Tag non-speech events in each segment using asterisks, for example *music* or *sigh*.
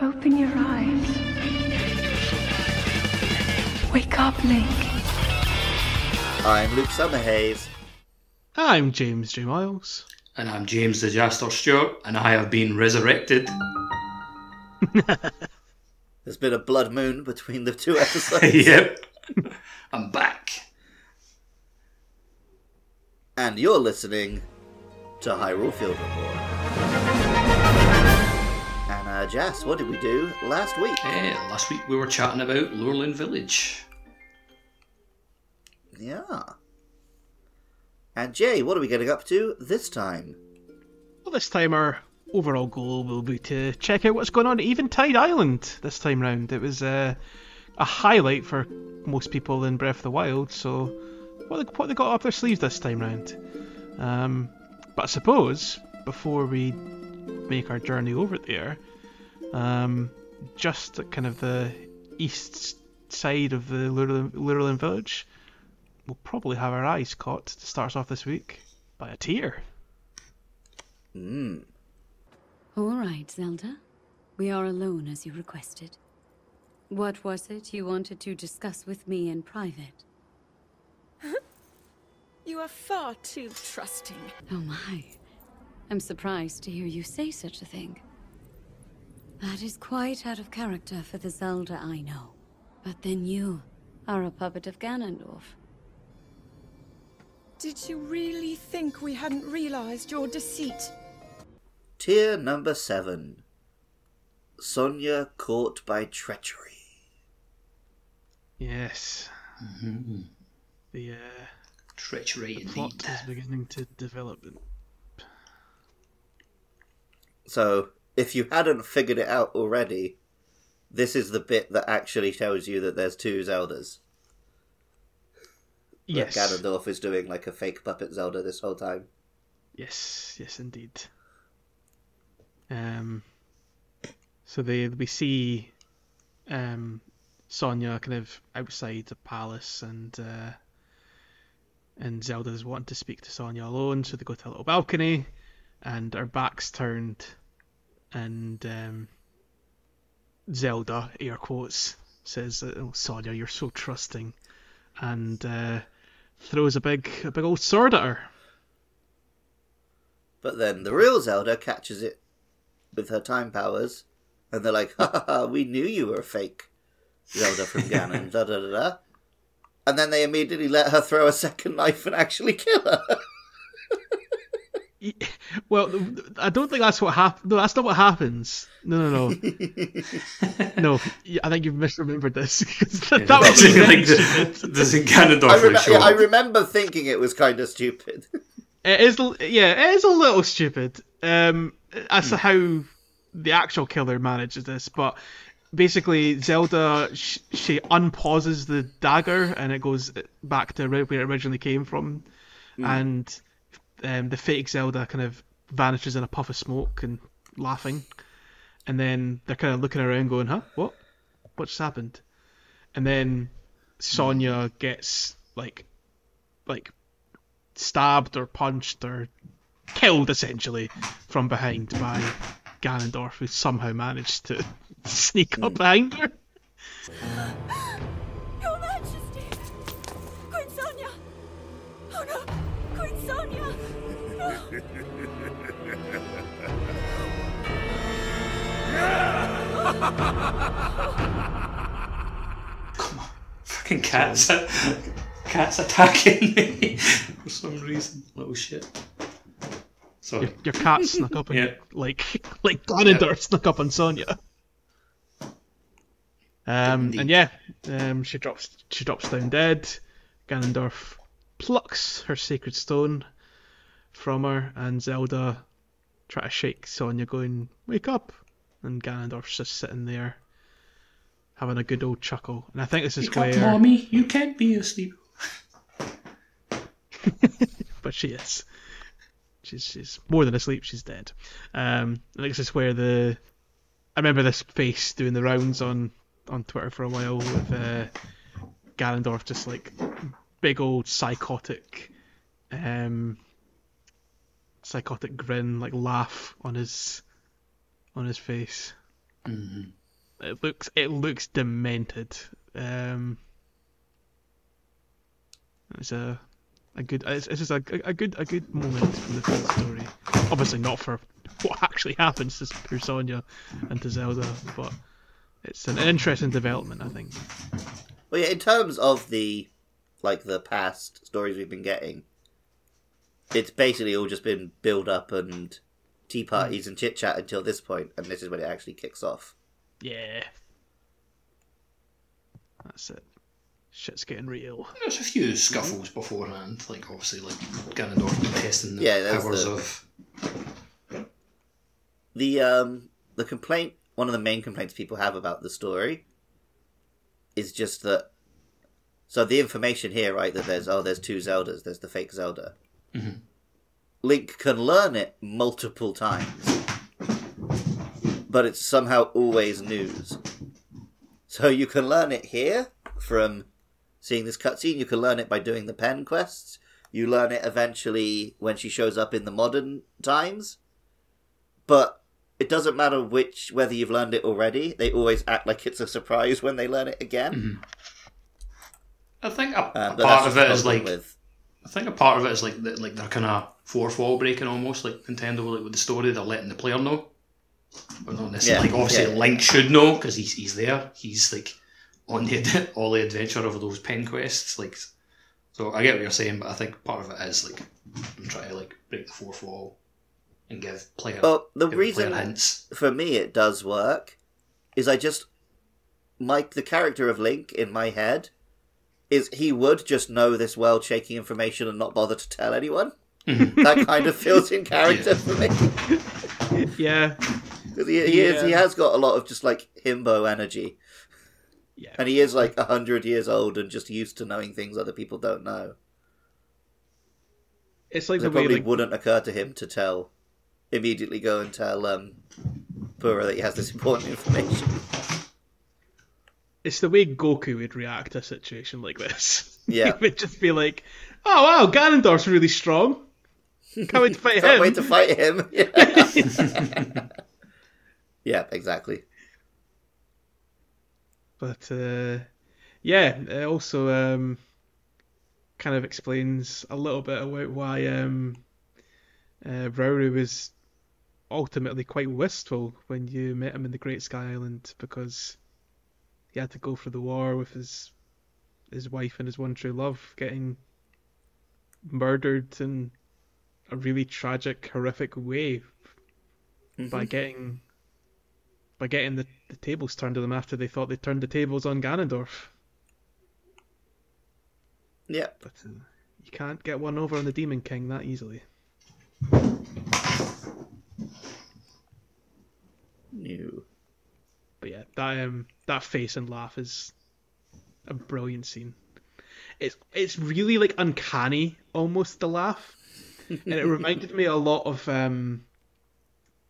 Open your eyes. Wake up, Link. I'm Luke Summerhaze. I'm James J. Miles. And I'm James the Jaster Stewart, and I have been resurrected. *laughs* There's been a blood moon between the two *laughs* episodes. yep. *laughs* I'm back. And you're listening to Hyrule Field Report. And uh, Jas, what did we do last week? Eh, last week we were chatting about Lurelin Village. Yeah. And Jay, what are we getting up to this time? Well, this time our overall goal will be to check out what's going on at Eventide Island this time round. It was uh, a highlight for most people in Breath of the Wild, so what they, what they got up their sleeves this time round. Um, but I suppose before we make our journey over there, um, just at kind of the east side of the Lurelin, Lurelin village, we'll probably have our eyes caught to start us off this week by a tear. Hmm. All right, Zelda. We are alone as you requested. What was it you wanted to discuss with me in private? *laughs* You are far too trusting. Oh my. I'm surprised to hear you say such a thing. That is quite out of character for the Zelda I know. But then you are a puppet of Ganondorf. Did you really think we hadn't realized your deceit? Tear number seven. Sonia caught by treachery. Yes. Mm-hmm. The uh, Treachery plot indeed. is beginning to develop. So, if you hadn't figured it out already, this is the bit that actually tells you that there's two Zeldas. That Yes. Ganondorf is doing like a fake puppet Zelda this whole time. Yes, yes, indeed. Um, so they we see um, Sonia kind of outside the palace, and uh, and Zelda's wanting to speak to Sonia alone, so they go to a little balcony, and her back's turned, and um, Zelda, air quotes, says, "Oh, Sonia, you're so trusting," and uh, throws a big a big old sword at her. But then the real Zelda catches it with her time powers, and they're like, ha ha ha, we knew you were a fake Zelda from *laughs* Ganon, da da da da. And then they immediately let her throw a second knife and actually kill her. *laughs* Y- Well, th- th- I don't think that's what happened. No, that's not what happens. No, no, no. *laughs* no, I think you've misremembered this. *laughs* that, *laughs* that was Doesn't, like, stupid. the, doesn't Ganondorf I, rem- yeah, I remember thinking it was kind of stupid. It is, yeah, it is a little stupid. Um, as to how the actual killer manages this, but basically Zelda sh- she unpauses the dagger and it goes uh, back to where it originally came from, and um, the fake Zelda kind of vanishes in a puff of smoke and laughing, and then they're kind of looking around going, "Huh, what? What just happened?" And then Sonia gets like, like stabbed or punched or killed essentially from behind by Ganondorf, who somehow managed to *laughs* sneak up behind her. *laughs* Come on, fucking cats. cats attacking me *laughs* for some reason. Little shit. Sorry. Your, your cat snuck up on Yeah. you, like *laughs* like Ganondorf snuck up on Sonia. Um, and yeah, um, she drops she drops down dead. Ganondorf plucks her sacred stone from her, and Zelda try to shake Sonia, going, "Wake up!" And Ganondorf's just sitting there, having a good old chuckle. And I think this is Wake up, where, mommy. You can't be asleep. *laughs* but she is. She's she's more than asleep. She's dead. Um, I think this is where the I remember this face doing the rounds on on Twitter for a while with uh, Ganondorf just like big old psychotic, um, psychotic grin, like laugh on his on his face. It looks it looks demented. Um, it's a a good it's, it's just a, a good a good moment from the full story. Obviously not for *laughs* what actually happens to poor Sonia and to Zelda, but it's an interesting development, I think. Well, yeah, in terms of the like the past stories we've been getting, it's basically all just been build up and tea parties and chit chat until this point, and this is when it actually kicks off. Yeah. That's it. Shit's getting real. There's a few scuffles beforehand, like obviously like Ganondorf testing the Yeah, there's powers the- of. The um the complaint one of the main complaints people have about the story is just that so the information here, right, that there's oh there's two Zeldas, there's the fake Zelda. Link can learn it multiple times. But it's somehow always news. So you can learn it here from seeing this cutscene, you can learn it by doing the Penn quests. You learn it eventually when she shows up in the modern times. But it doesn't matter which whether you've learned it already. They always act like it's a surprise when they learn it again. Mm-hmm. I think a, a um, part of it is like with I think a part of it is like like they're kind of fourth wall breaking almost like Nintendo like with the story they're letting the player know. But not necessarily. Yeah, like obviously yeah. Link should know because he's he's there. He's like on the *laughs* all the adventure of those Penn quests. Like, so I get what you're saying, but I think part of it is like I'm trying to like break the fourth wall and give player Well, the reason hints. for me it does work is I just Mike the character of Link in my head is he would just know this world shaking information and not bother to tell anyone. That kind of feels in character for me. Yeah. 'Cause he, he, is, he has got a lot of just like himbo energy. Yeah. And he is like a hundred years old and just used to knowing things other people don't know. It's like It the way probably like, wouldn't occur to him to tell immediately go and tell um Purah that he has this important information. it's the way Goku would react to a situation like this. *laughs* Yeah. he would just be like, "Oh wow, Ganondorf's really strong. *laughs* Can't wait to fight Can't him." wait to fight him. *laughs* Yeah. *laughs* yeah, exactly. But uh, yeah, it also um, kind of explains a little bit about why um, uh, Rauru was ultimately quite wistful when you met him in the Great Sky Island because he had to go through the war with his his wife and his one true love getting murdered in a really tragic, horrific way by getting by getting the, the tables turned to them after they thought they turned the tables on Ganondorf. Yeah. But uh, you can't get one over on the Demon King that easily. New. But yeah, that um that face and laugh is a brilliant scene. It's it's really like uncanny almost the laugh, and it reminded me a lot of um.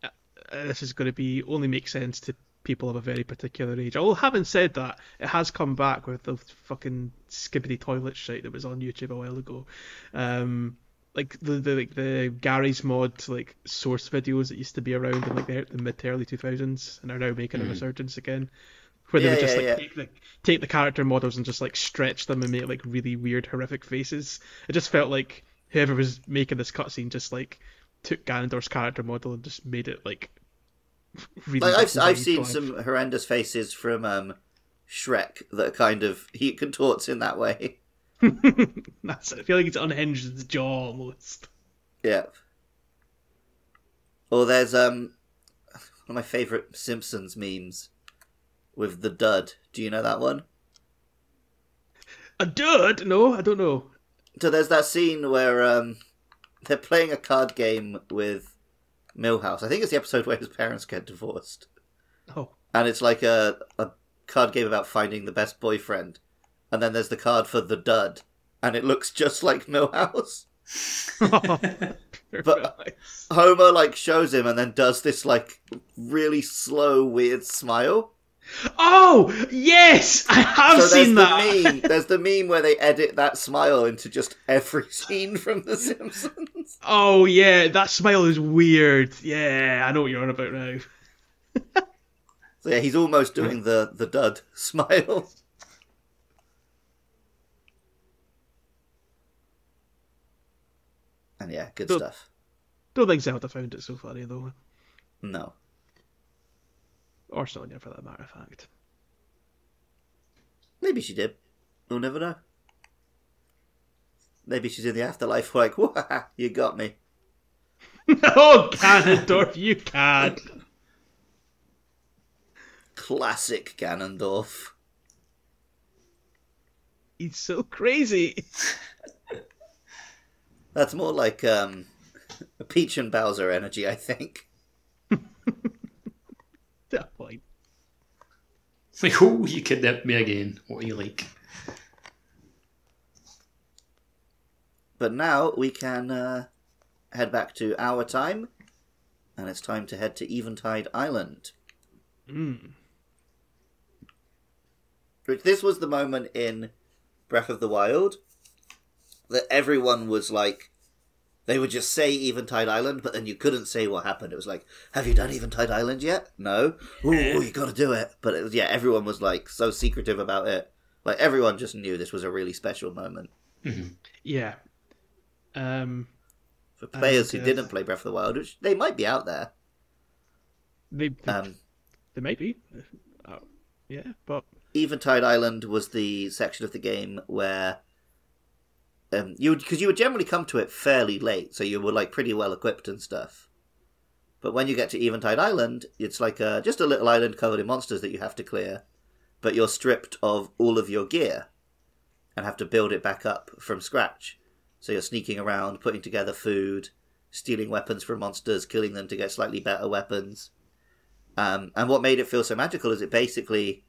uh, uh, This is going to be only make sense to people of a very particular age. Although having said that, it has come back with the fucking Skibidi Toilet shit that was on YouTube a while ago. Um, like the the like the Garry's Mod like source videos that used to be around in like the, the mid to early two thousands and are now making a resurgence again, where they Yeah, would just yeah, like yeah. take the take the character models and just like stretch them and make like really weird horrific faces. It just felt like whoever was making this cutscene just like took Ganondorf's character model and just made it like really. Like I've I've seen some horrendous faces from um Shrek that are kind of he contorts in that way. *laughs* *laughs* That's it. I feel like it's unhinged its jaw almost. Yeah. Or there's um one of my favourite Simpsons memes with the dud. Do you know that one? A dud? No, I don't know. So there's that scene where um they're playing a card game with Milhouse. I think it's the episode *laughs* where his parents get divorced. Oh, And it's like a, a card game about finding the best boyfriend. And then there's the card for the dud. And it looks just like Milhouse. *laughs* *laughs* But Homer like shows him and then does this like really slow, weird smile. Oh yes, I have so seen that. the meme. *laughs* There's the meme where they edit that smile into just every *laughs* scene from The Simpsons. Oh yeah, that smile is weird. Yeah, I know what you're on about now. So yeah, he's almost doing the the dud *laughs* smile. And yeah, good Good. stuff. Don't think Zelda found it so funny though, No. Or Sonia for that matter of fact. Maybe she did. We'll never know. Maybe she's in the afterlife *laughs* like, *laughs* you got me. *laughs* oh, Ganondorf, you can't. Classic Ganondorf. He's so crazy. That's more like um, Peach and Bowser energy, I think. *laughs* At that point. Like, oh, you kidnapped me again. What are you like? But now we can uh, head back to our time, and it's time to head to Eventide Island. Mm. Which this was the moment in Breath of the Wild that everyone was like, they would just say Eventide Island, but then you couldn't say what happened. It was like, have you done Eventide Island yet? No. Ooh, you got to do it. But it was, yeah, everyone was like so secretive about it. Like everyone just knew this was a really special moment Yeah. Um, for players And, who didn't play Breath of the Wild, which they might be out there. they Um, they might be. Uh, yeah, but Eventide Island was the section of the game where um, you because you would generally come to it fairly late, so you were like pretty well equipped and stuff. But when you get to Eventide Island, it's like a, just a little island covered in monsters that you have to clear, but you're stripped of all of your gear and have to build it back up from scratch. So you're sneaking around, putting together food, stealing weapons from monsters, killing them to get slightly better weapons. Um, and what made it feel so magical is it basically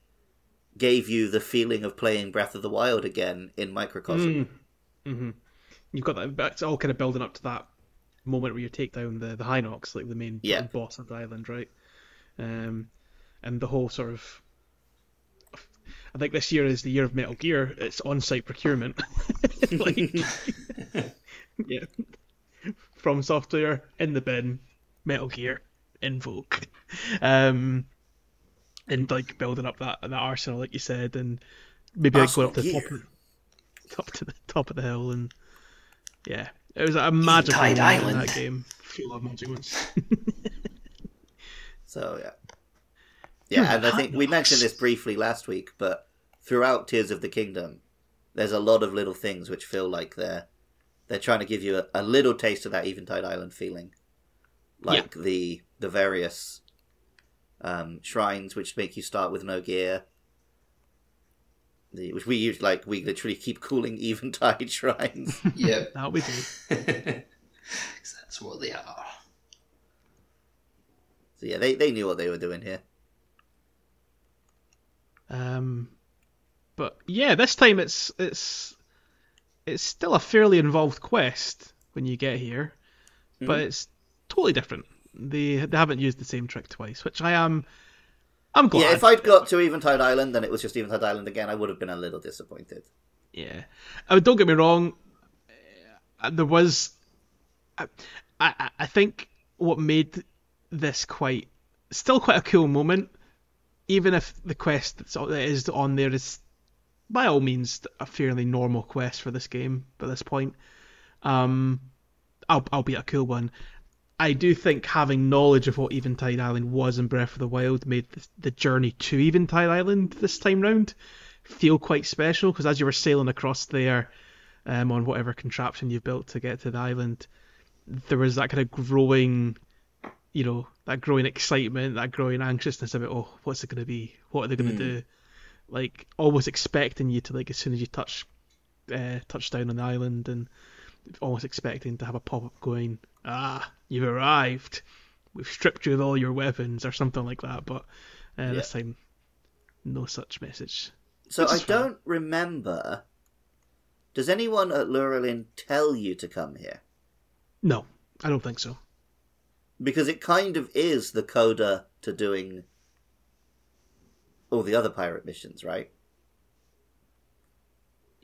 gave you the feeling of playing Breath of the Wild again in microcosm. Hmm you've got that. It's all kind of building up to that moment where you take down the the Hinox, like the main Yeah. boss of the island, right? Um, and the whole sort of. I think this year is the year of Metal Gear. It's on-site procurement. *laughs* like, *laughs* yeah, from software in the bin, Metal Gear invoke, um, and like building up that that arsenal, like you said, and maybe like going up to the top, of, *laughs* top to the top of the hill, and yeah, it was a magical Eventide in Island. that game. Full of magic ones. *laughs* So yeah, yeah, and I think we mentioned this briefly last week, but throughout Tears of the Kingdom, there's a lot of little things which feel like they're they're trying to give you a, a little taste of that Eventide Island feeling, like the the various um, shrines which make you start with no gear. The, which we use like we literally keep calling *laughs* Eventide shrines. Yep. that we do. Because that's what they are. so yeah, they, they knew what they were doing here. Um, but yeah, this time it's it's it's still a fairly involved quest when you get here, but it's totally different. They they haven't used the same trick twice, which I am I'm glad. Yeah, if I'd got to Eventide Island and it was just Eventide Island again, I would have been a little disappointed. Yeah, I mean, don't get me wrong. uh, There was, I, I, I think what made this quite, still quite a cool moment, even if the quest that's that is on there is, by all means, a fairly normal quest for this game by this point. Um, I'll, I'll be a cool one. I do think having knowledge of what Eventide Island was in Breath of the Wild made the, the journey to Eventide Island this time round feel quite special because as you were sailing across there um, on whatever contraption you've built to get to the island, there was that kind of growing, you know, that growing excitement, that growing anxiousness about, oh, what's it going to be? What are they going to do? Like almost expecting you to like as soon as you touch, uh, touch down on the island and almost expecting to have a pop up going, ah, you've arrived. We've stripped you of all your weapons or something like that. But uh, this time, no such message. So Which I is don't remember. Does anyone at Lurelin tell you to come here? No, I don't think so. Because it kind of is the coda to doing all the other pirate missions, right?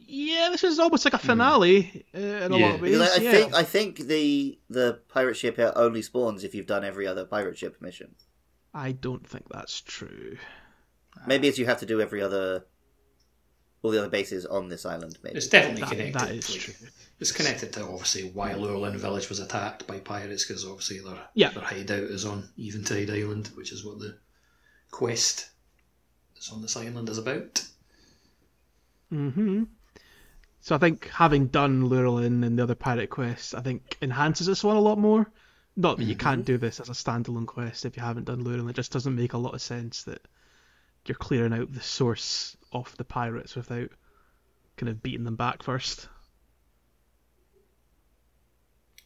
Yeah, this is almost like a finale uh, in a Yeah. lot of ways. I, I yeah. think I think the the pirate ship here only spawns if you've done every other pirate ship mission. I don't think that's true. Maybe it's you have to do every other, all the other bases on this island. Maybe. It's definitely That, connected. that is like, true. It's connected to obviously why Lurelin Village was attacked by pirates because obviously their Yeah. their hideout is on Eventide Island, which is what the quest that's on this island is about. hmm So I think having done Lurelin and the other pirate quests, I think enhances this one a lot more. Not that you mm-hmm. can't do this as a standalone quest if you haven't done Lurelin. It just doesn't make a lot of sense that you're clearing out the source of the pirates without kind of beating them back first.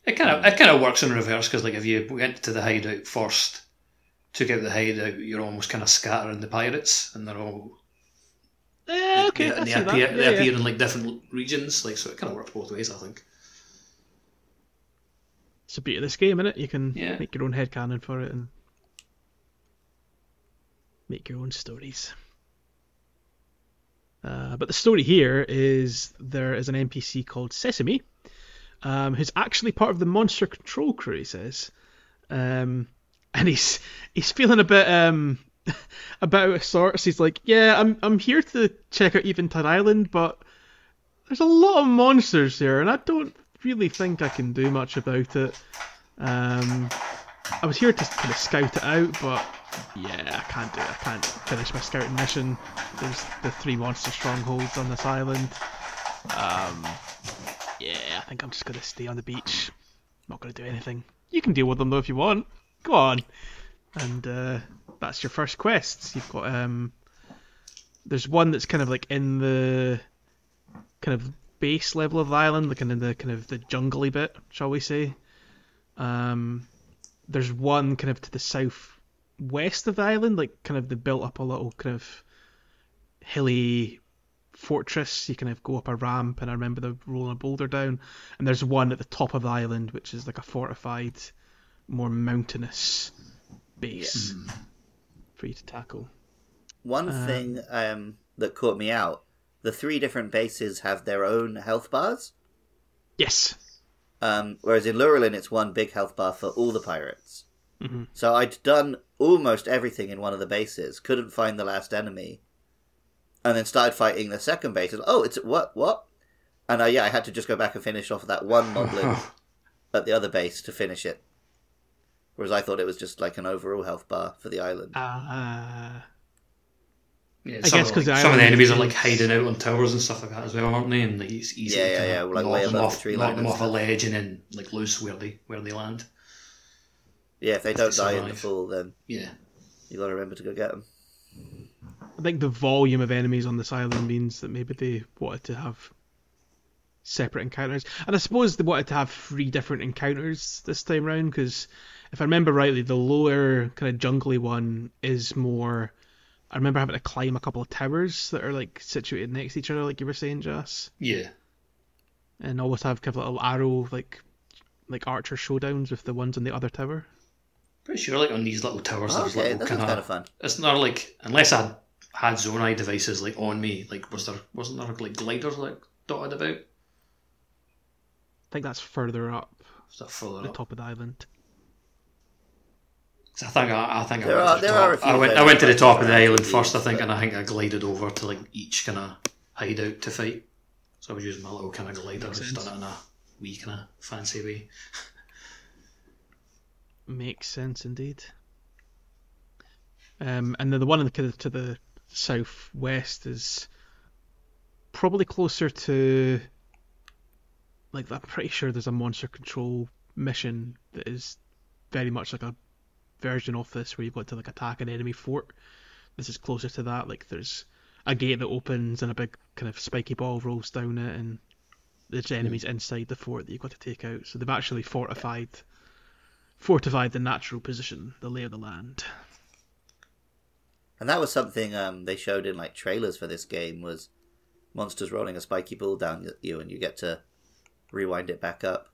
It kind of um, it kind of works in reverse because like if you went to the hideout first, took out the hideout, you're almost kind of scattering the pirates, and they're all Yeah, okay, they, I they see appear that. they Yeah, appear in like different regions, like so it kind of works both ways, I think. It's the beauty of this game, isn't it? You can Yeah. make your own head headcanon for it and make your own stories. Uh, but the story here is there is an NPC called Sesame, um, who's actually part of the monster control crew. He says, um, and he's he's feeling a bit um, *laughs* a bit out of sorts. He's like, "Yeah, I'm I'm here to check out Eventide Island, but there's a lot of monsters here, and I don't really think I can do much about it. Um, I was here to kind of scout it out, but yeah, I can't do it. I can't finish my scouting mission. There's the three monster strongholds on this island. Um, yeah, I think I'm just gonna stay on the beach. Not gonna do anything. You can deal with them though if you want. Go on. And uh, that's your first quest. You've got um, there's one that's kind of like in the kind of base level of the island, like in the kind of the jungly bit, shall we say. Um, there's one kind of to the south west of the island, like kind of they built up a little kind of hilly fortress. You kind of go up a ramp, and I remember the rolling a boulder down. And there's one at the top of the island, which is like a fortified, more mountainous base for you to tackle. One Um, thing um, that caught me out: the three different bases have their own health bars. Yes. Um, whereas in Lurelin, it's one big health bar for all the pirates. Mhm. So I'd done almost everything in one of the bases, couldn't find the last enemy, and then started fighting the second base. and, Oh, it's what what? And uh, yeah, I had to just go back and finish off that one *laughs* moblin at the other base to finish it. Whereas I thought it was just like an overall health bar for the island. Uh, Yeah, I some, guess of, 'cause like, some of the island enemies are like hiding out on towers and stuff like that as well, aren't they? And like it's easy Yeah, to yeah, kinda yeah, like knock them off, the tree knock them off a ledge and then like loose where they where they land. yeah, if they don't they die in the fall, then Yeah, you got to remember to go get them. I think the volume of enemies on this island means that maybe they wanted to have separate encounters, and I suppose they wanted to have three different encounters this time round. Because if I remember rightly, the lower kind of jungly one is more. I remember having to climb a couple of towers that are like situated next to each other, like you were saying, Jas, yeah. and always have kind of little arrow like like archer showdowns with the ones on the other tower. Pretty sure like on these little towers, there's okay, little kind sounds kind of. of fun. It's not like unless I had Zonai devices like on me, like was there wasn't there like gliders like dotted about? I think that's further up Was that further the up? top of the island. 'Cause I think I, I think There I went are- to the there are a top. I went I went to the top of the island these, first, I think, but- and I think I glided over to like each kind of hideout to fight. So I was using my little kind of glider, Makes just done it in a wee kind of fancy way. Makes sense indeed. Um, and then the one in the, kind of to the southwest is probably closer to, like, I'm pretty sure there's a monster control mission that is very much like a version of this where you've got to like attack an enemy fort. This is closer to that. Like, there's a gate that opens and a big kind of spiky ball rolls down it, and there's enemies inside the fort that you've got to take out. So they've actually fortified fortified the natural position, the lay of the land. And that was something um, they showed in like trailers for this game was monsters rolling a spiky ball down at you, and you get to rewind it back up.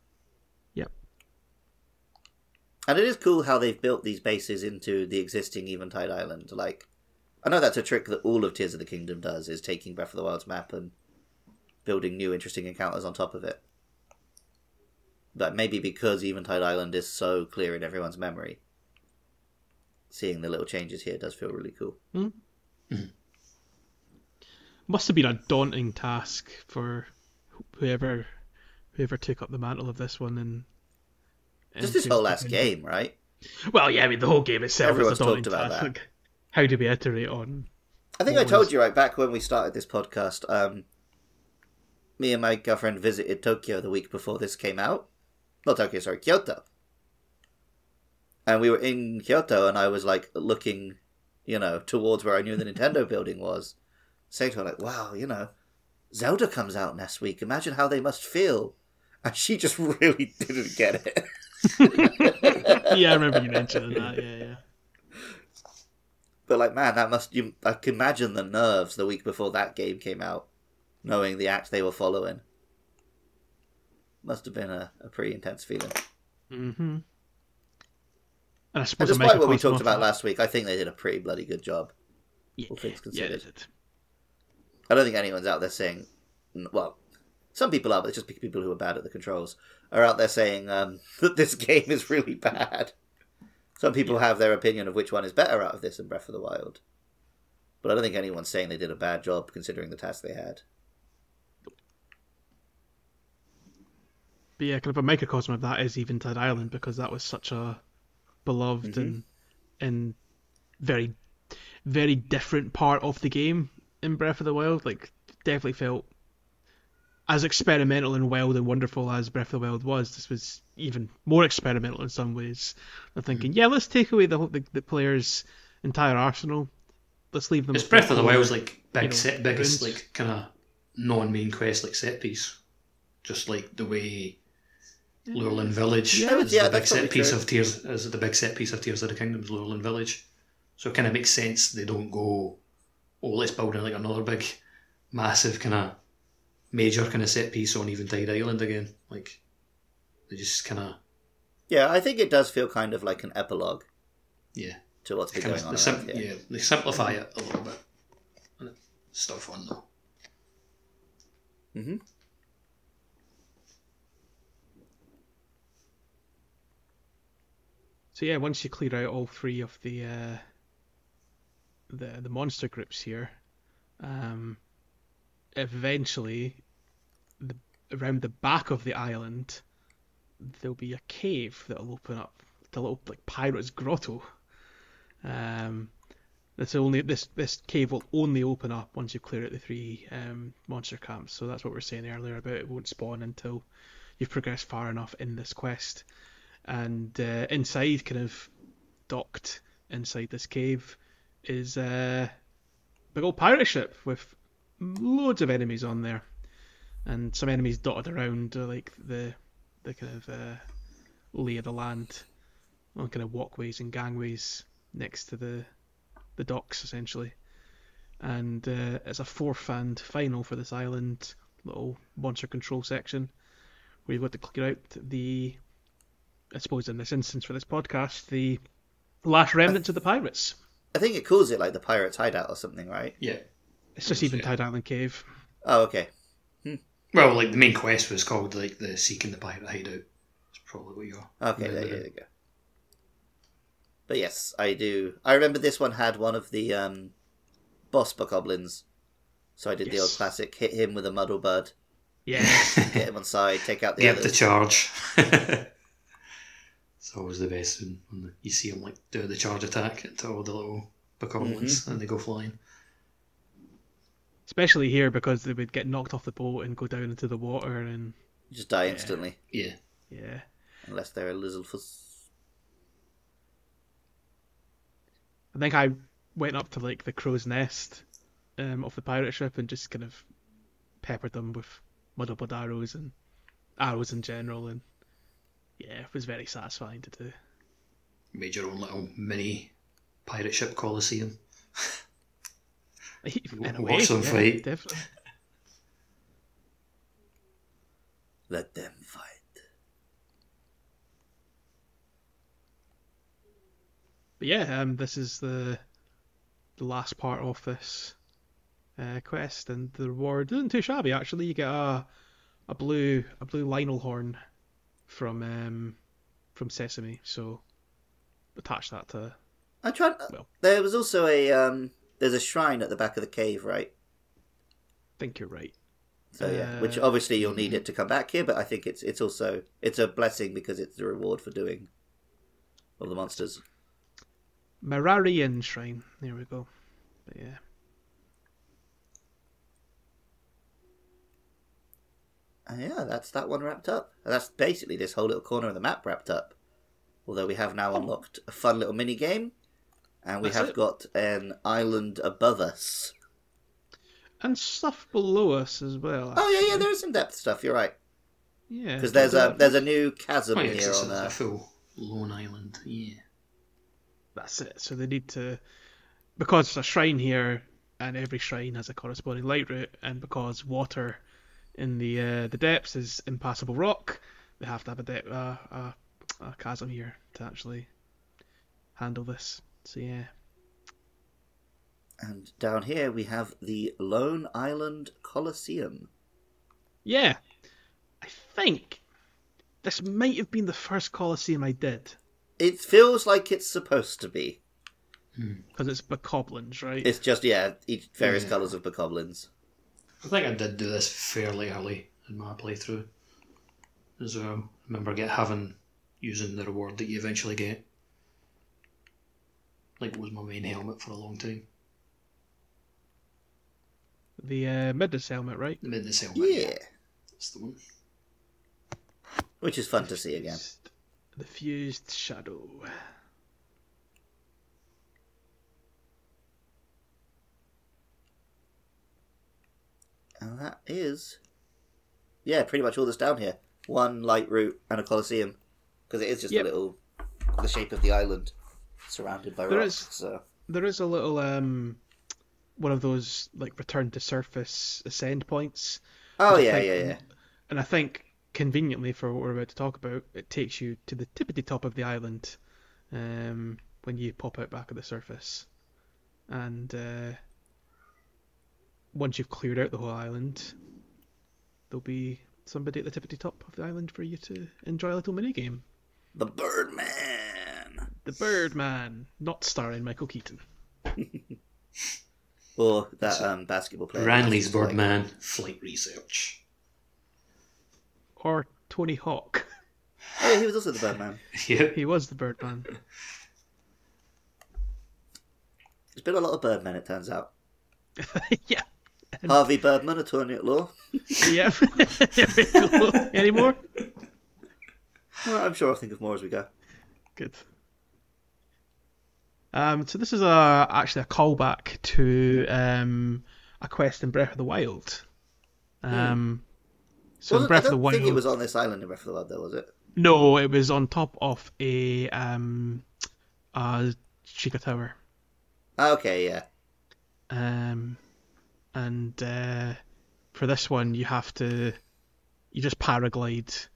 Yep. And it is cool how they've built these bases into the existing Eventide Island. Like, I know that's a trick that all of Tears of the Kingdom does, is taking Breath of the Wild's map and building new interesting encounters on top of it. But maybe because Eventide Island is so clear in everyone's memory, seeing the little changes here does feel really cool. Hmm. *clears throat* Must have been a daunting task for whoever whoever took up the mantle of this one and. Just this whole last game, right? Well, yeah, I mean the whole game itself Everyone's talked about that. Like, how do we iterate on? I think I told was- you right back when we started this podcast. Um, me and my girlfriend visited Tokyo the week before this came out. Not Tokyo, sorry, Kyoto. And we were in Kyoto, and I was like looking, you know, towards where I knew the Nintendo *laughs* building was, saying to her like, "Wow, you know, Zelda comes out next week. Imagine how they must feel." And she just *laughs* really didn't get it. *laughs* yeah, I remember you mentioning that. Yeah, yeah. But like, man, that must you. I can imagine the nerves the week before that game came out, knowing the act they were following. Must have been a, a pretty intense feeling. Mm-hmm. And I suppose a despite what we talked about last week, I think they did a pretty bloody good job. yeah, all things yeah, considered. did. I don't think anyone's out there saying, well, some people are, but it's just people who are bad at the controls are out there saying um, *laughs* that this game is really bad. Some people have their opinion of which one is better out of this and Breath of the Wild, but I don't think anyone's saying they did a bad job considering the task they had. But yeah, kind of a microcosm of that is Eventide Island because that was such a beloved Mm-hmm. and and very very different part of the game in Breath of the Wild. Like definitely felt as experimental and wild and wonderful as Breath of the Wild was. This was even more experimental in some ways. I'm thinking, Mm-hmm. yeah, let's take away the the, the player's entire arsenal. Let's leave them. It's Breath of the Wild's like big you know, set, biggest ruins. like kind of non-main quest like set piece, just like the way Lurelin Village Yeah, is yeah, the big set piece true. of Tears is the big set piece of Tears of the Kingdom's Lurelin Village. So it kind of makes sense they don't go, oh, let's build in like another big, massive kind of major kind of set piece on Eventide Island again. Like they just kind of Yeah, I think it does feel kind of like an epilogue yeah, to what's been going of on they sim- here. yeah they simplify it a little bit. And it's still fun though. hmm So yeah, once you clear out all three of the uh, the the monster groups here, um, eventually, the, around the back of the island, there'll be a cave that'll open up, the little like pirate's grotto. Um, this only this this cave will only open up once you clear out the three um, monster camps. So that's what we are saying earlier about it won't spawn until you've progressed far enough in this quest and uh, inside, kind of docked inside this cave, is a big old pirate ship with loads of enemies on there, and some enemies dotted around, uh, like the the kind of uh, lay of the land, on kind of walkways and gangways next to the the docks, essentially. And uh, it's a fourth and final for this island little monster control section, where you've got to clear out the I suppose in this instance for this podcast, the last remnants of the pirates. I think it calls it like the Pirates Hideout or something, right? Yeah. It's just Eventide Island Cave. Oh, okay. Well, like the main quest was called like the Seeking the Pirate Hideout. That's probably what you're. Okay, there, remembering. there you go. But yes, I do. I remember this one had one of the um, boss bokoblins. So I did the old classic: hit him with a muddle bud, Yeah. *laughs* get him on side, take out the Get the charge. *laughs* it's always the best when, when you see him like do the charge attack to all the little bokoblins Mm-hmm. and they go flying. Especially here because they would get knocked off the boat and go down into the water and Just die instantly, Yeah. yeah. unless they're a Lizalfos. I think I went up to like the crow's nest um, of the pirate ship and just kind of peppered them with muddle bud arrows and arrows in general and yeah, it was very satisfying to do. Made your own little mini pirate ship coliseum. *laughs* In a Watch them yeah, fight. Definitely. Let them fight. But yeah, um, this is the the last part of this uh, quest, and the reward isn't too shabby actually. You get a a blue a blue Lynel horn from um from Sesame, so attach that to I tried. Well. There was also a um. There's a shrine at the back of the cave, right? I think you're right. So yeah, which Uh, obviously you'll need it to come back here, but I think it's it's also it's a blessing because it's the reward for doing all the monsters. Mararian Shrine. There we go. But yeah. And yeah, that's that one wrapped up. And that's basically this whole little corner of the map wrapped up. Although we have now unlocked a fun little mini game, and we That's have it. got an island above us. And stuff below us as well. Oh yeah, yeah, there is some depth stuff. You're right. Yeah. Because there's a there's a new chasm yeah, 'cause here on a, a Earth. full lone island. Yeah. That's it. So they need to, because there's a shrine here, and every shrine has a corresponding Lightroot, and because water in the uh, the depths is impassable rock, they have to have a, de- uh, a a chasm here to actually handle this. So yeah, And down here we have the Lone Island Coliseum. yeah. I think this might have been the first Colosseum I did It feels like it's supposed to be. Hmm. because it's Bokoblins, right? It's just yeah, each various Yeah. colours of bokoblins. I think I did do this fairly early in my playthrough as well. I remember get having using the reward that you eventually get. Like it was my main helmet for a long time. The uh, Midas helmet, right? The Midna's helmet. Yeah, That's the one. which is fun to see again. The fused shadow. And that is, yeah, pretty much all that's down here. One Lightroot and a coliseum, because it is just Yep. a little, the shape of the island, surrounded by There rocks. is- So there is a little um one of those like return to surface ascend points oh yeah, think- yeah, yeah. and i think conveniently for what we're about to talk about it takes you to the tippity top of the island um when you pop out back at the surface and uh once you've cleared out the whole island there'll be somebody at the tippity top of the island for you to enjoy a little mini game The Birdman, the birdman not starring michael keaton *laughs* or that um, basketball player. Ranley's Like- Birdman Flight Research. or tony hawk *laughs* Oh, yeah, he was also the Birdman. *laughs* Yeah. he was the birdman There's been a lot of Birdmen, it turns out. yeah Harvey Birdman, attorney at law. Yeah. there. Any more? Well, I'm sure I'll think of more as we go. Good. Um, so this is a actually a callback to um, a quest in Breath of the Wild. Um, so in Wasn't- Breath I of the don't think it was on this island in Breath of the Wild, though, was it? no, it was on top of a um, a Sheikah Tower. Ah, Okay, yeah. Um, and uh, for this one, you have to you just paraglide.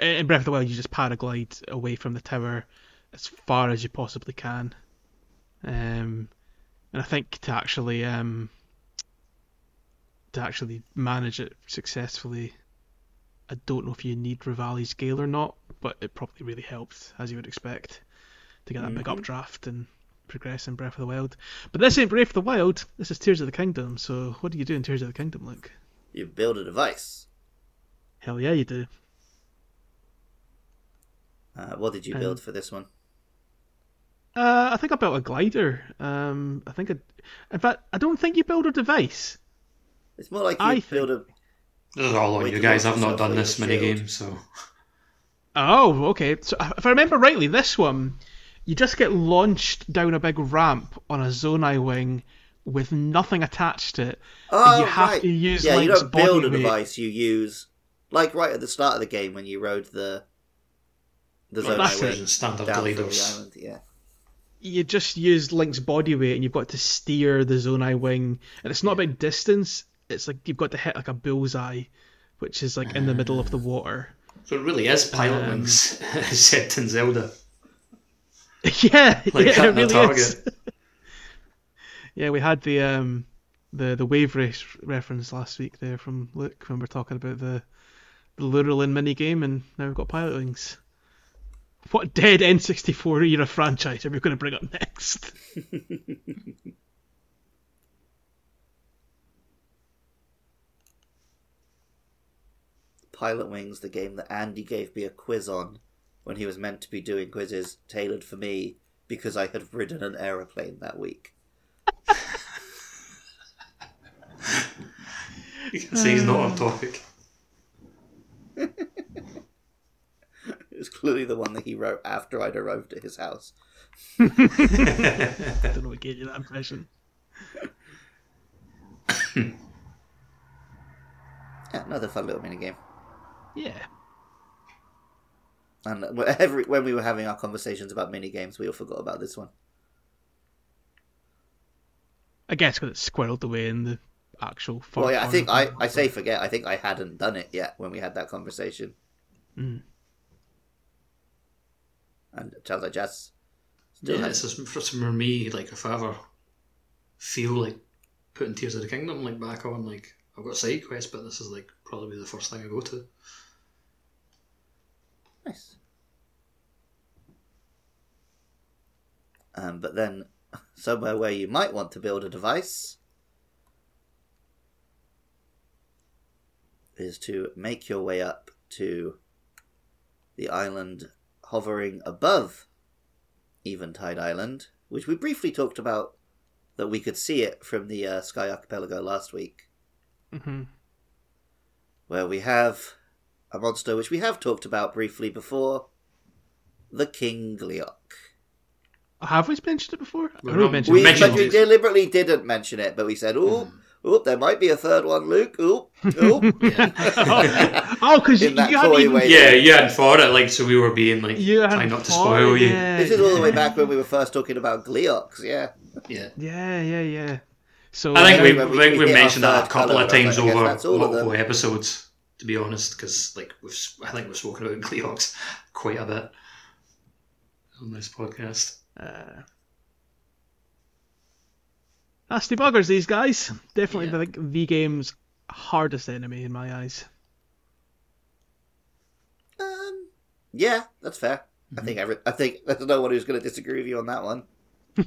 In Breath of the Wild, you just paraglide away from the tower as far as you possibly can. Um, and I think to actually um, to actually manage it successfully, I don't know if you need Revali's Gale or not, but it probably really helped, as you would expect, to get that big Mhm. updraft and progress in Breath of the Wild. But this ain't Breath of the Wild. This is Tears of the Kingdom. So what do you do in Tears of the Kingdom, Luke? You build a device. Hell yeah, you do. Uh, what did you Um, build for this one? Uh, I think I built a glider. Um, I think I, in fact, I don't think you build a device. It's more like you I build a. This is all on you guys. I've not done this many games, so Oh, okay. So if I remember rightly, this one, you just get launched down a big ramp on a Zonai wing with nothing attached to it. Oh, you have right. to use yeah, you don't build a body weight. device. You use like right at the start of the game when you rode the the Well, zone that's highway standard down the gliders. Yeah. You just use Link's body weight and you've got to steer the Zonai wing. And it's not about distance, it's like you've got to hit like a bullseye, which is like in the middle of the water. So it really is pilot Um, wings *laughs* set in Zelda. *laughs* yeah, Like yeah, it really target. is. *laughs* yeah, we had the um the the wave race reference last week there from Luke when we are talking about the the Lurelin mini game, and now we've got pilot wings. What dead N64 era franchise are we going to bring up next? *laughs* Pilotwings, the game that Andy gave me a quiz on when he was meant to be doing quizzes tailored for me because I had ridden an aeroplane that week. You can say he's not on topic. Was clearly the one that he wrote after I'd arrived at his house. I *laughs* don't know what gave you that impression. Yeah, another fun little mini game. Yeah. And every when we were having our conversations about mini games, we all forgot about this one. I guess because it's squirreled away in the actual. Well, yeah, I think I, I say forget. I think I hadn't done it yet when we had that conversation. Mm. And like Jazz still Yeah, it's just for, for me, like if I ever feel like putting Tears of the Kingdom like back on, like I've got side quests, but this is like probably the first thing I go to. Nice. Um, but then, *laughs* somewhere where you might want to build a device is to make your way up to the island hovering above Eventide Island, which we briefly talked about that we could see it from the uh, Sky Archipelago last week, Mhm. where we have a monster which we have talked about briefly before the King Gleeok. Have we mentioned it before? We've I we mentioned We, mentioned we deliberately didn't mention it, but we said, "Oh, oh, there might be a third one, Luke." *laughs* Oh, oh. oh, because you, you hadn't even. way. Yeah, you hadn't thought it, like so we were being like You trying not to thought, spoil you. Yeah, this is all the way back when we were first talking about Gleeoks. Yeah, Yeah. Yeah, yeah, yeah. So I think we, when we- we, we we mentioned that a couple of times like, over that's all of multiple episodes, to be honest, because like we've s- I think we've spoken about Gleeoks quite a bit on this podcast. Uh, nasty buggers, these guys. Definitely Yeah. the, the game's hardest enemy in my eyes. um, yeah, that's fair. I think every, I think there's no one who's going to disagree with you on that one. *laughs*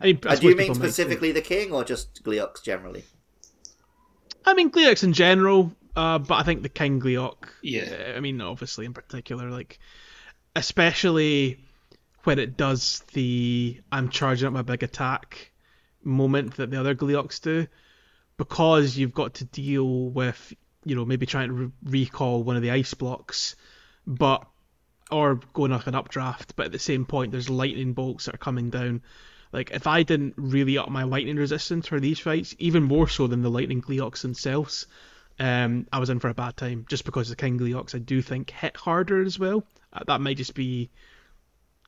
I mean, I Uh, do you mean people might say- specifically the King or just Gleeoks generally? I mean, Gleeoks in general, uh, but I think the King Gleeok. Yeah. uh, I mean, obviously in particular, like, especially when it does the I'm charging up my big attack moment that the other Gleeoks do, because you've got to deal with, you know, maybe trying to re- recall one of the ice blocks, but or going like an updraft, but at the same point there's lightning bolts that are coming down. Like if I didn't really up my lightning resistance for these fights, even more so than the lightning Gleeoks themselves, um, I was in for a bad time. Just because the King Gleeoks I do think hit harder as well. Uh, that might just be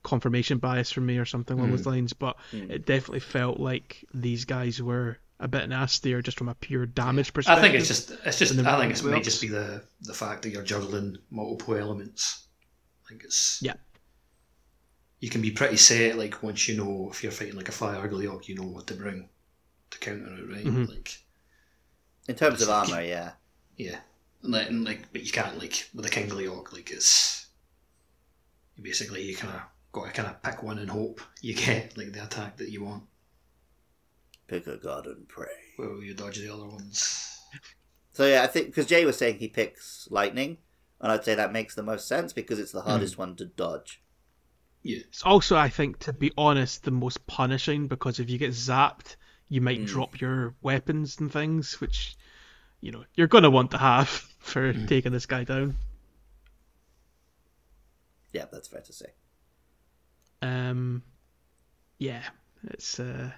confirmation bias from me or something along those lines, but it definitely felt like these guys were a bit nastier just from a pure damage perspective. I think it's just it's just And the I think it might Gleeoks. just be the the fact that you're juggling multiple elements. Like it's Yeah. You can be pretty set like once you know if you're fighting like a fire Gleeok, you know what to bring to counter it, right? Mhm. Like In terms of armor, yeah. Yeah, and like, and like, but you can't like with a King Gleeok, like it's basically you kind of got to kind of pick one and hope you get like the attack that you want. Pick a god and pray. Well, you dodge the other ones. So yeah, I think because Jay was saying he picks lightning, and I'd say that makes the most sense because it's the hmm. hardest one to dodge. Yeah, It's also, I think, to be honest, the most punishing because if you get zapped, you might hmm. drop your weapons and things, which, you know, you're going to want to have *laughs* for hmm. taking this guy down. Yeah, that's fair to say. Um, yeah, it's. Uh,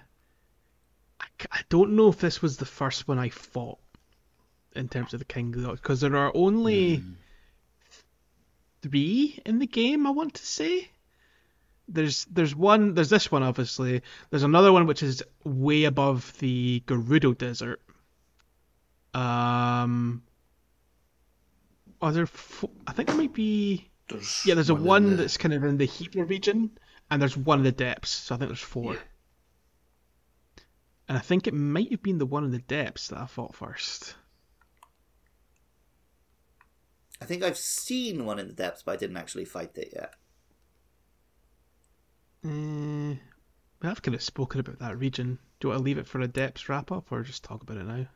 I, I don't know if this was the first one I fought in terms of the King of the because there are only three in the game. I want to say. There's there's one there's this one obviously. There's another one which is way above the Gerudo Desert. Um. Are there? Four, I think there might be. there's Yeah, there's a in one the- that's kind of in the Heatler region, and there's one in the depths. So I think there's four. Yeah. And I think it might have been the one in the depths that I fought first. I think I've seen one in the depths, but I didn't actually fight it yet. Uh, we have kind of spoken about that region. Do you want to leave it for a depths wrap up, or just talk about it now?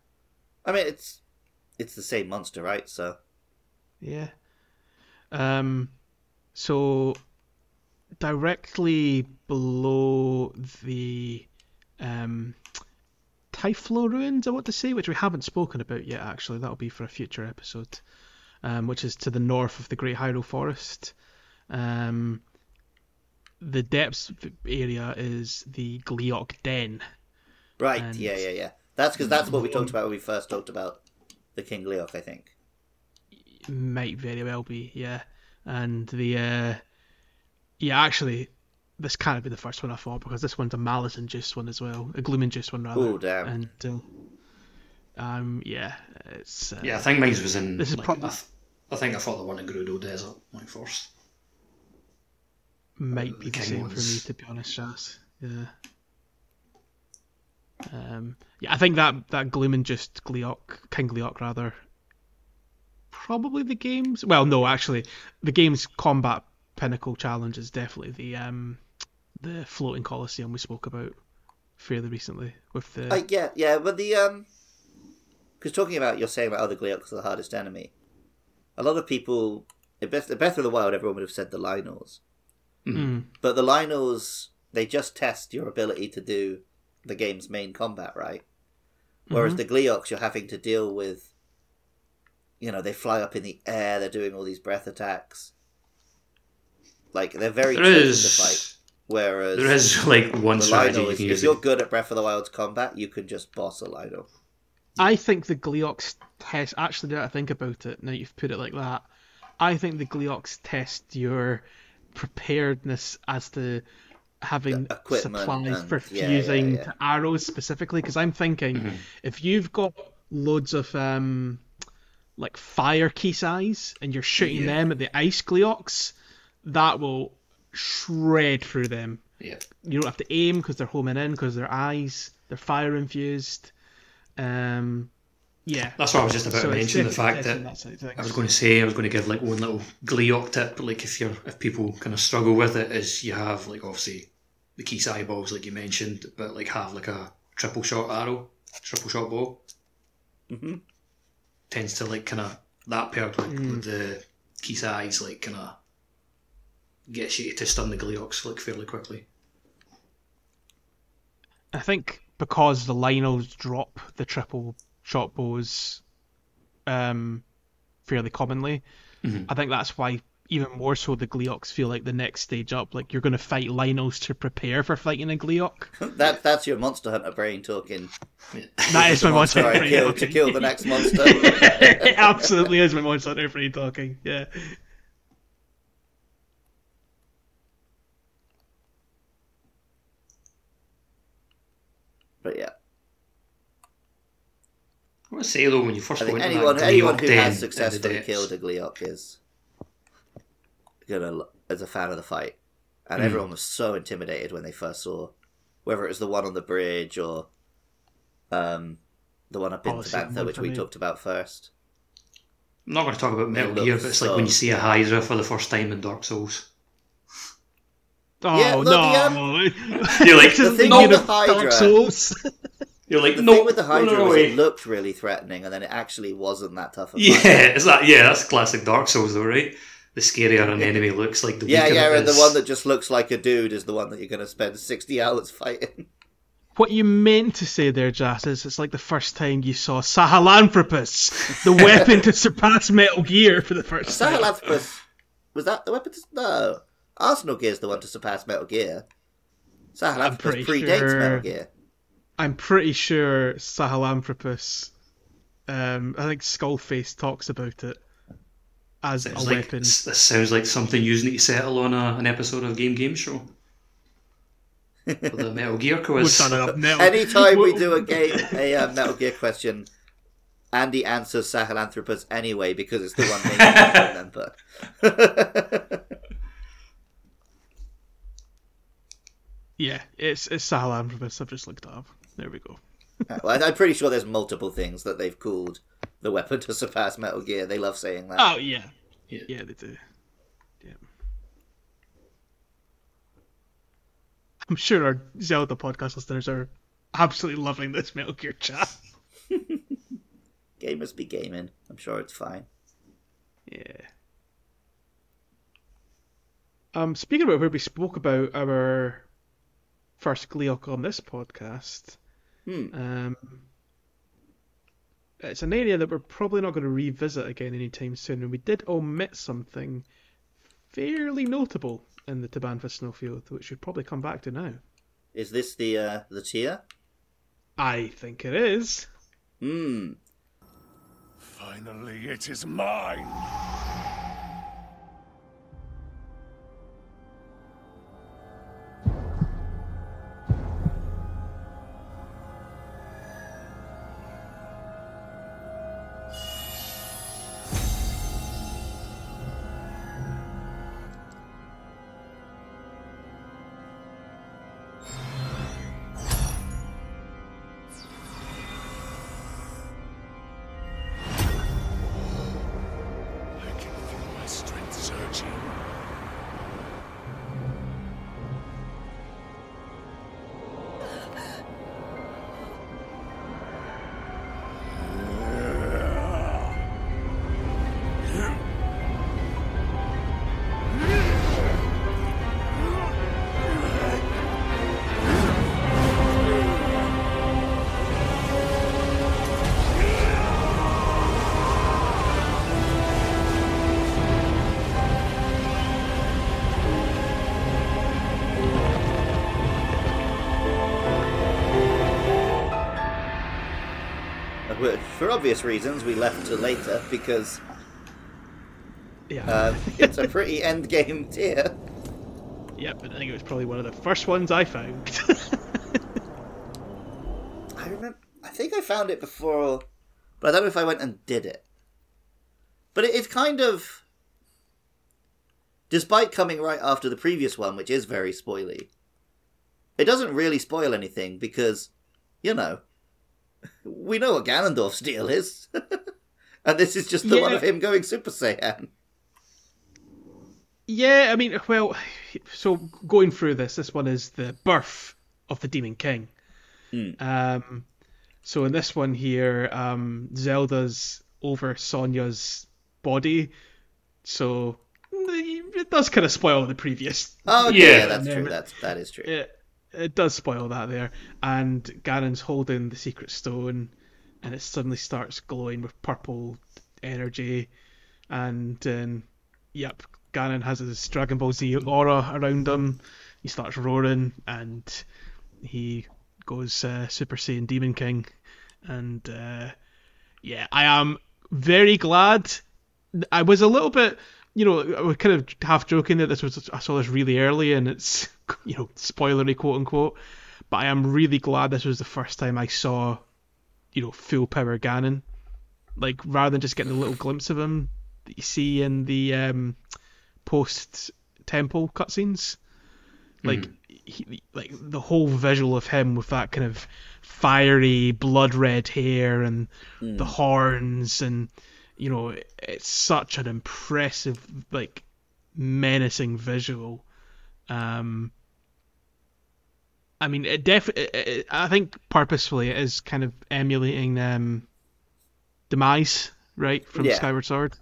I mean, it's it's the same monster, right? So Yeah. Um, so directly below the um, Typhlo ruins, I want to say, which we haven't spoken about yet. Actually, that'll be for a future episode. Um, which is to the north of the Great Hyrule Forest. Um, the depths area is the Gleeok Den. right, And- yeah, yeah, yeah. That's because that's what we talked about when we first talked about the King Gleeok, I think. Might very well be, yeah. And the uh yeah, actually this can't be the first one I thought because this one's a malice induced one as well. A gloom induced one rather. Oh damn! And uh, um yeah, it's uh, Yeah, I think mine was in. This is like, probably- I, th- I think I thought the one in Gerudo Desert went first. might be the King same for me to be honest, Shaz. Yeah. Um yeah, I think that that gloom induced Gleeok King Gleeok rather probably the game's well no actually the game's combat pinnacle challenge is definitely the um the floating coliseum we spoke about fairly recently with the Uh, yeah, yeah, but the um, because talking about you're saying about other Gleeoks are the hardest enemy. A lot of people, in Breath, in Breath of the Wild, everyone would have said the Lynels, Mm. but the Lynels they just test your ability to do the game's main combat, right? Whereas the Gleeoks, you're having to deal with. You know, they fly up in the air. They're doing all these breath attacks. Like they're very There tricky is. to fight. Whereas There is like one the strategy Lynel, you is, can if you're good at Breath of the Wild's combat, you can just boss a Lynel. I think the Gleeoks test actually now that I think about it, now you've put it like that, I think the Gleeoks test your preparedness as to having supplies and- for yeah, yeah, yeah. to arrows specifically because I'm thinking if you've got loads of um like fire Keese eyes and you're shooting Yeah. them at the ice Gleeoks, that will shred through them. Yeah. You don't have to aim because they're homing in because their eyes, they're fire infused. Um, yeah. That's what I was just about So to mention. The fact testing that side of things. I was going to say I was going to give like one little Gleeok tip, but like if you're if people kind of struggle with it, is you have like obviously the Keese eyeballs like you mentioned, but like have like a triple shot arrow, triple shot bow. hmm Tends to like kind of that paired like with the Keese eyes like kind of gets you to stun the Gleeoks like fairly quickly. I think because the Lynels drop the triple shot bows um, fairly commonly, Mhm. I think that's why even more so the Gleoks feel like the next stage up. Like you're going to fight Lynels to prepare for fighting a Gleeok. *laughs* That that's your Monster Hunter brain talking. That is my monster Hunter brain kill to kill the next monster. *laughs* it absolutely is my monster hunter brain talking. Yeah. Want to say though when you first I go think into anyone that anyone who den has in the successfully depths- killed a Gleeok is gonna l- is a fan of the fight, and Mm. everyone was so intimidated when they first saw whether it was the one on the bridge or um the one up in Oh, the second Tabantha, which we me. talked about first. I'm not going to talk about Metal Gear, but it's like when you see a Hydra for the first time in Dark Souls. Oh Yeah, look, no! *laughs* You're like, This is thing thinking with the Hydra- Dark Souls. *laughs* You're like, The no, thing with the Hydra no, no, was it looked really threatening, and then it actually wasn't that tough. A Yeah, fight. *laughs* is that yeah? That's classic Dark Souls, though, right? The scarier an enemy looks, like the yeah, weaker yeah, it and the one that just looks like a dude is the one that you're going to spend sixty hours *laughs* fighting. What you meant to say there, Jas, is it's like the first time you saw Sahelanthropus, the *laughs* weapon to surpass Metal Gear for the first time. Sahelanthropus was that the weapon? To, no, Arsenal Gear is the one to surpass Metal Gear. Sahelanthropus predates sure- Metal Gear. I'm pretty sure Sahelanthropus, um, I think Skullface talks about it as a like, weapon. s- this sounds like something you need to settle on a, an episode of Game Game Show. For the Metal *laughs* Gear We've quiz. done enough. Anytime we *laughs* do a game, a uh, Metal Gear question, Andy answers Sahelanthropus anyway because it's the one name I can remember. *laughs* Yeah, it's it's Sahelanthropus. I've just looked it up. There we go. *laughs* well, I'm pretty sure there's multiple things that they've called the weapon to surpass Metal Gear. They love saying that. Oh yeah, Yeah. yeah, they do. Yeah. I'm sure our Zelda podcast listeners are absolutely loving this Metal Gear chat. *laughs* Gamers be gaming. I'm sure it's fine. Yeah. Um, speaking about where we spoke about our first Gleeok on this podcast, Hmm. um, it's an area that we're probably not going to revisit again anytime soon, and we did omit something fairly notable in the Tabantha Snowfield, which we'd probably come back to now. Is this the uh, the tier? I think it is. Hmm. Finally, it is mine. For obvious reasons, we left to later because Yeah. uh, it's a pretty *laughs* end game tier. yep, I think it was probably one of the first ones I found. *laughs* I remember. I think I found it before, but I don't know if I went and did it. But it, it's kind of, despite coming right after the previous one, which is very spoily. It doesn't really spoil anything because, you know, we know what Ganondorf's deal is, *laughs* and this is just the one of him going Super Saiyan. Yeah, I mean, well, so going through this, this one is the birth of the Demon King. Um, so in this one here, um, Zelda's over Sonia's body, so it does kind of spoil the previous. Oh Yeah. yeah, that's true. then- That's that is true. It it does spoil that there, and Ganon's holding the secret stone, and it suddenly starts glowing with purple energy, and um, yep, Ganon has his Dragon Ball Z aura around him. He starts roaring, and he goes uh, Super Saiyan Demon King, and uh, yeah, I am very glad. I was a little bit, you know, I was kind of half joking that this was I saw this really early, and it's you know spoilery quote unquote. But I am really glad this was the first time I saw, you know, full power Ganon, like rather than just getting a little glimpse of him that you see in the um, post temple cutscenes. Like he, like the whole visual of him with that kind of fiery blood red hair and the horns and you know it's such an impressive like menacing visual um I mean it def it, it, I think purposefully it is kind of emulating um demise right from Yeah. Skyward Sword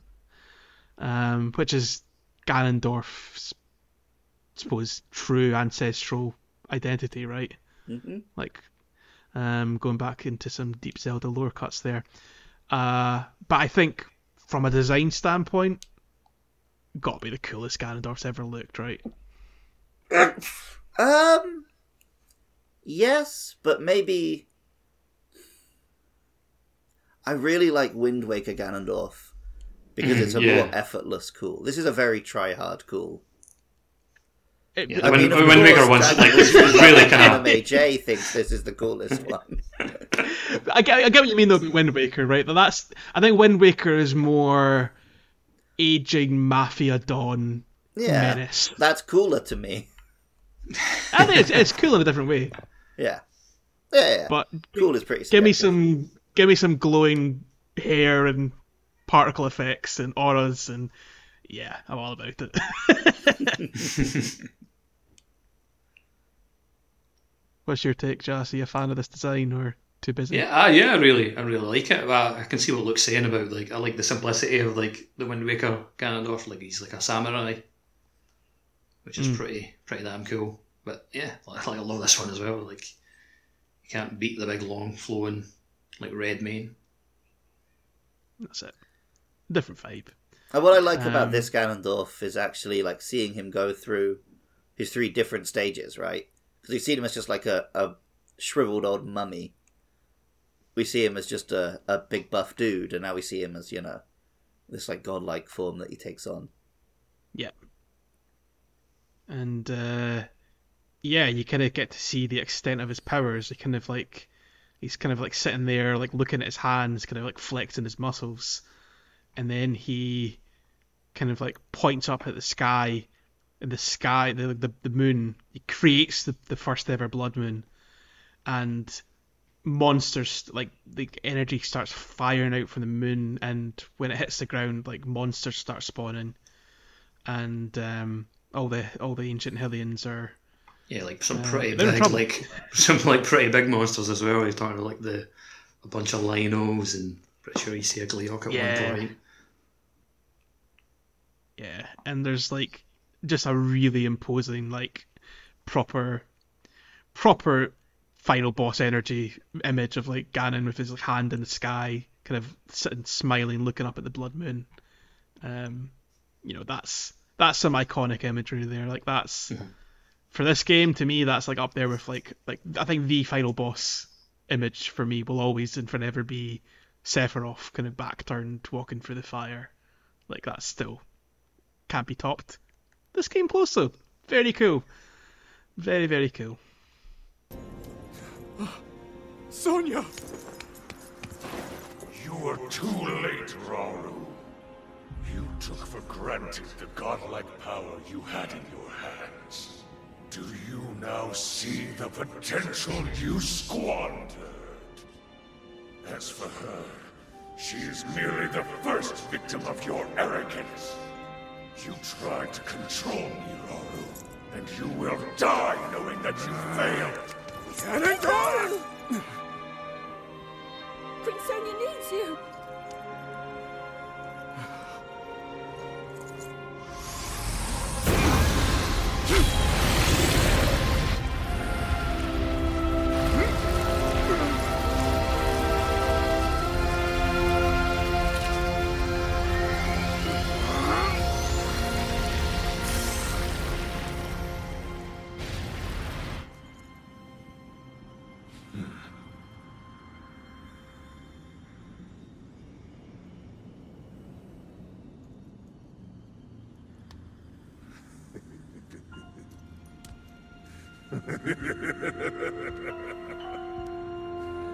um which is Ganondorf's I suppose true ancestral identity right hmm like um, going back into some deep Zelda lore cuts there. Uh, but I think from a design standpoint, got to be the coolest Ganondorf's ever looked, right? Um. Yes, but maybe. I really like Wind Waker Ganondorf because it's a *laughs* yeah. more effortless cool. This is a very try hard cool. It, Yeah, I Wind- mean, of Wind Waker course, one's, that- like, was- was really kinda- Anime *laughs* J thinks this is the coolest one. I, get, I get what you mean though, with Wind Waker, right? But that's I think Wind Waker is more aging mafia don Yeah, menace. that's cooler to me. I think it's, it's cool in a different way. Yeah, yeah, yeah. But cool is pretty. give me some give me some glowing hair and particle effects and auras and yeah, I'm all about it. *laughs* What's your take, Joss? Are you a fan of this design or too busy? Yeah, ah, yeah, I really, I really like it. But I can see what Luke's saying about like I like the simplicity of like the Wind Waker Ganondorf. Like he's like a samurai, which is Mm. pretty, pretty damn cool. But yeah, like, I love this one as well. Like you can't beat the big long flowing like red mane. That's it. Different vibe. And what I like about Um, this Ganondorf is actually like seeing him go through his three different stages, right? Because we've seen him as just like a, a shriveled old mummy. We see him as just a, a big buff dude, and now we see him as, you know, this like godlike form that he takes on. Yeah. And uh, yeah, you kind of get to see the extent of his powers. He kind of like he's kind of like sitting there, like looking at his hands, kind of like flexing his muscles, and then he kind of like points up at the sky, and the sky, the the, the moon. He creates the the first ever blood moon, and monsters like the energy starts firing out from the moon, and when it hits the ground, like monsters start spawning and um, all the all the ancient Hylians are Yeah, like some Uh, pretty they're big, like *laughs* some like pretty big monsters as well. He's talking about like the a bunch of linos and pretty sure you see a Gleeok at Yeah. one point. yeah, and there's like just a really imposing like proper proper final boss energy image of like Ganon with his like, hand in the sky, kind of sitting smiling, looking up at the blood moon. Um, you know that's that's some iconic imagery there. Like that's for this game to me that's like up there with like like I think the final boss image for me will always and forever be Sephiroth kind of back turned walking through the fire. Like that's still can't be topped. This game plus though, very cool, very very cool. Sonia! You were too late, Rauru. You took for granted the godlike power you had in your hands. Do you now see the potential you squandered? As for her, she is merely the first victim of your arrogance. You tried to control me, Rauru, and you will die knowing that you failed. Ganondorf! Prince Sonia needs you.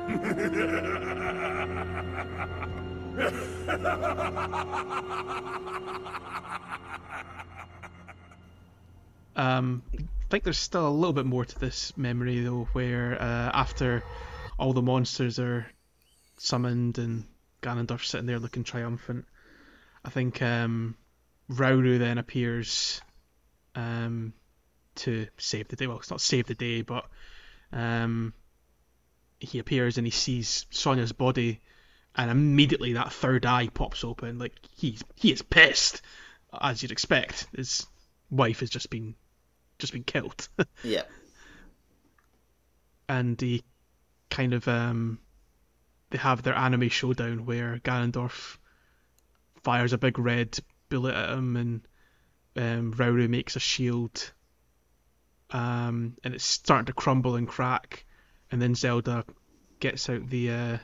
*laughs* Um, I think there's still a little bit more to this memory though, where uh, after all the monsters are summoned and Ganondorf sitting there looking triumphant, I think um, Rauru then appears um, to save the day. Well, it's not save the day, but um, he appears and he sees Sonia's body, and immediately that third eye pops open. Like he's he is pissed, as you'd expect. His wife has just been just been killed, *laughs* Yeah. and he kind of um they have their anime showdown where Ganondorf fires a big red bullet at him and um, Rauru makes a shield um, and it's starting to crumble and crack and then Zelda gets out the uh,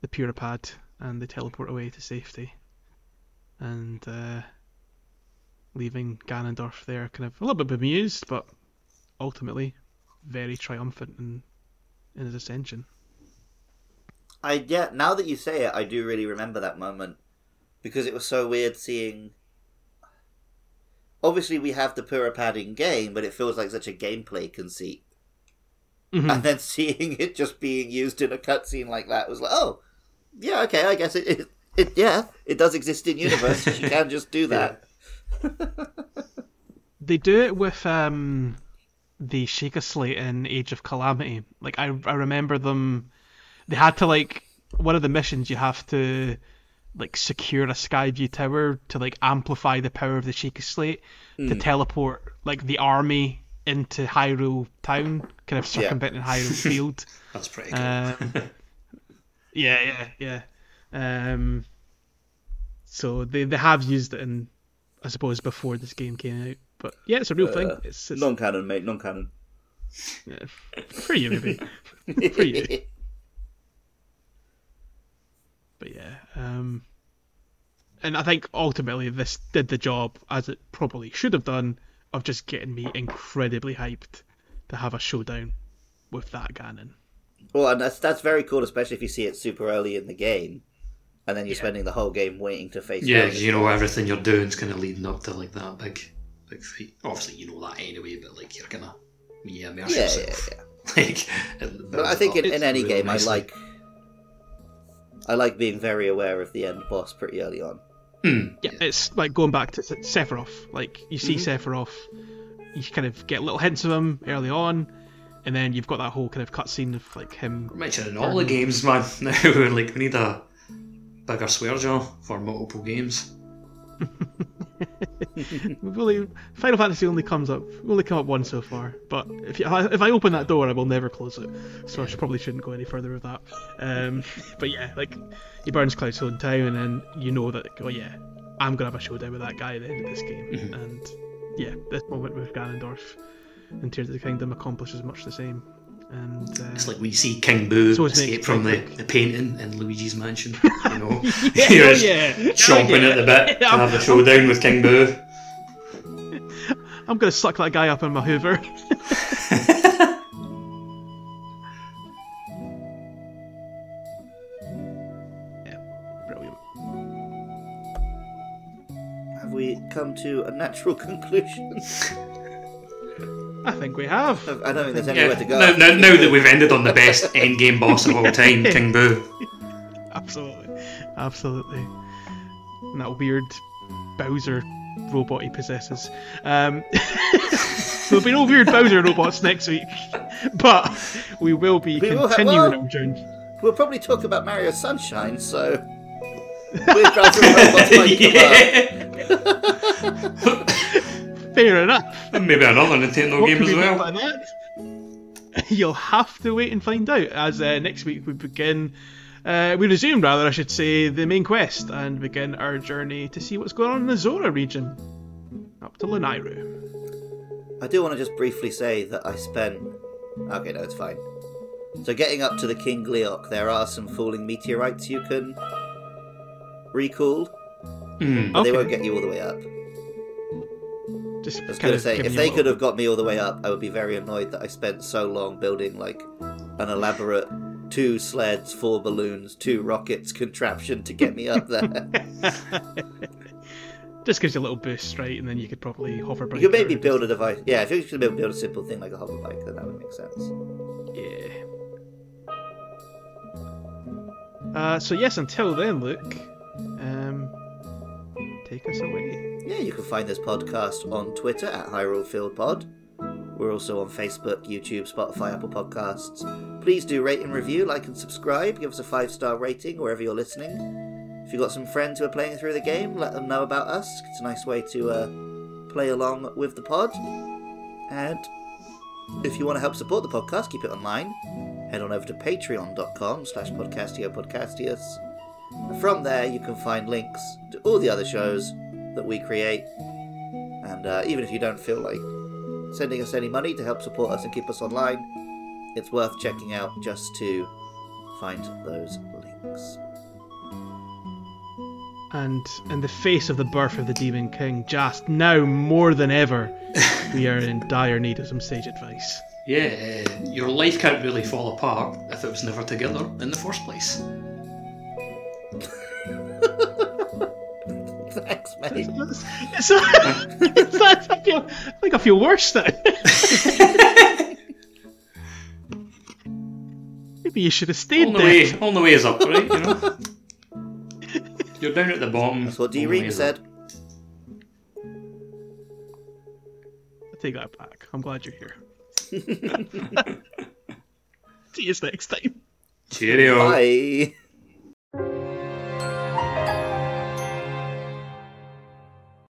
the Purah Pad and they teleport away to safety and uh, leaving Ganondorf there kind of a little bit bemused but ultimately very triumphant in, in his ascension. I yeah. Now that you say it, I do really remember that moment because it was so weird seeing. Obviously, we have the Purah Pad in game, but it feels like such a gameplay conceit. Mhm. And then seeing it just being used in a cutscene like that was like, oh, Yeah, okay, I guess it, it, it yeah, it does exist in universe. you can just do *laughs* that. *laughs* They do it with um, the Sheikah Slate in Age of Calamity. Like I, I remember them. They had to like one of the missions. You have to like secure a Skyview tower to like amplify the power of the Sheikah Slate to teleport like the army into Hyrule Town, kind of circumventing Hyrule *laughs* Field. That's pretty cool. Um, yeah, yeah, yeah. Um, so they they have used it in, I suppose, before this game came out. But yeah, it's a real thing. It's, it's Non canon, mate, non canon. for you, maybe. for you. But yeah, um, and I think ultimately this did the job as it probably should have done of just getting me incredibly hyped to have a showdown with that Ganon. Well, and that's that's very cool, especially if you see it super early in the game, and then you're spending the whole game waiting to face. yeah, Ganon. 'cause you know everything you're doing is kind of leading up to like that big, big fight. Obviously, you know that anyway, but like you're gonna yeah, immerse Yeah, yeah, yourself. *laughs* yeah. like, it But I think in, in any really game, I like. I like being very aware of the end boss pretty early on. Hmm. Yeah, it's like going back to Se- Sephiroth. Like you see mm-hmm. Sephiroth, you kind of get little hints of him early on, and then you've got that whole kind of cutscene of like him. We're mentioning all the um, games, man. Now, *laughs* like, we need a bigger swear jar for multiple games. *laughs* *laughs* We've only Final Fantasy only comes up only come up once so far, but if you, if I open that door, I will never close it. So I should, probably shouldn't go any further with that. Um, *laughs* but yeah, like he burns Cloud Stone Town, and then you know that oh yeah, I'm gonna have a showdown with that guy at the end of this game, and yeah, this moment with Ganondorf and Tears of the Kingdom accomplishes much the same. And uh, It's like when you see King Boo So escape from the, the painting in Luigi's mansion. *laughs* You know, yeah, *laughs* He was yeah, chomping Oh, at the bit to have a *laughs* showdown with King Boo. I'm gonna suck that guy up in my Hoover. yeah, brilliant. Have we come to a natural conclusion? I think we have. I don't think there's Yeah, anywhere to go. now, now, now that we've ended on the best endgame boss of all time, *laughs* King Boo. Absolutely, absolutely. And that weird Bowser robot he possesses. Um, *laughs* there'll be no weird Bowser robots next week, but we will be We will have- continuing well- our journey. We'll probably talk about Mario Sunshine, so. *laughs* Weird Bowser robots might come up. Fair enough. And maybe another Nintendo What game as well. *laughs* You'll have to wait and find out, as uh, next week we begin. Uh, we resume, rather, I should say, the main quest and begin our journey to see what's going on in the Zora region, up to Lanayru. I do want to just briefly say that I spent. Okay, no, it's fine. So, getting up to the King Gleeok, there are some falling meteorites you can recall, Hmm. but they won't get you all the way up. Just I was kind going to of say, if they could have got me all the way up, I would be very annoyed that I spent so long building like an elaborate two sleds, four balloons, two rockets contraption to get me up there. *laughs* just gives you a little boost, right? And then you could probably hover you bike. could maybe build a device. Yeah, if you could build a simple thing like a hover bike, then that would make sense. Yeah. Uh, so yes, until then, Luke, um, take us away. Yeah, you can find this podcast on Twitter at Hyrule Field Pod. We're also on Facebook, YouTube, Spotify, Apple Podcasts. Please do rate and review, like and subscribe. Give us a five star rating wherever you're listening. If you've got some friends who are playing through the game, let them know about us. It's a nice way to uh, play along with the pod. And if you want to help support the podcast, keep it online. Head on over to patreon.com slash podcastio. From there, you can find links to all the other shows that we create. And uh, even if you don't feel like sending us any money to help support us and keep us online, it's worth checking out just to find those links. And in the face of the birth of the Demon King, just now more than ever, we are in dire need of some sage advice. Yeah, your life can't really fall apart if it was never together in the first place. *laughs* Thanks, mate. It's, it's, it's, I, feel, I think I feel worse now. *laughs* Maybe You should have stayed Only there. way, only way is up, right? You know. *laughs* You're down at the bottom. That's what D. only way Ream is said. up. I take that back. I'm glad you're here. *laughs* See you next time. Cheerio. Bye.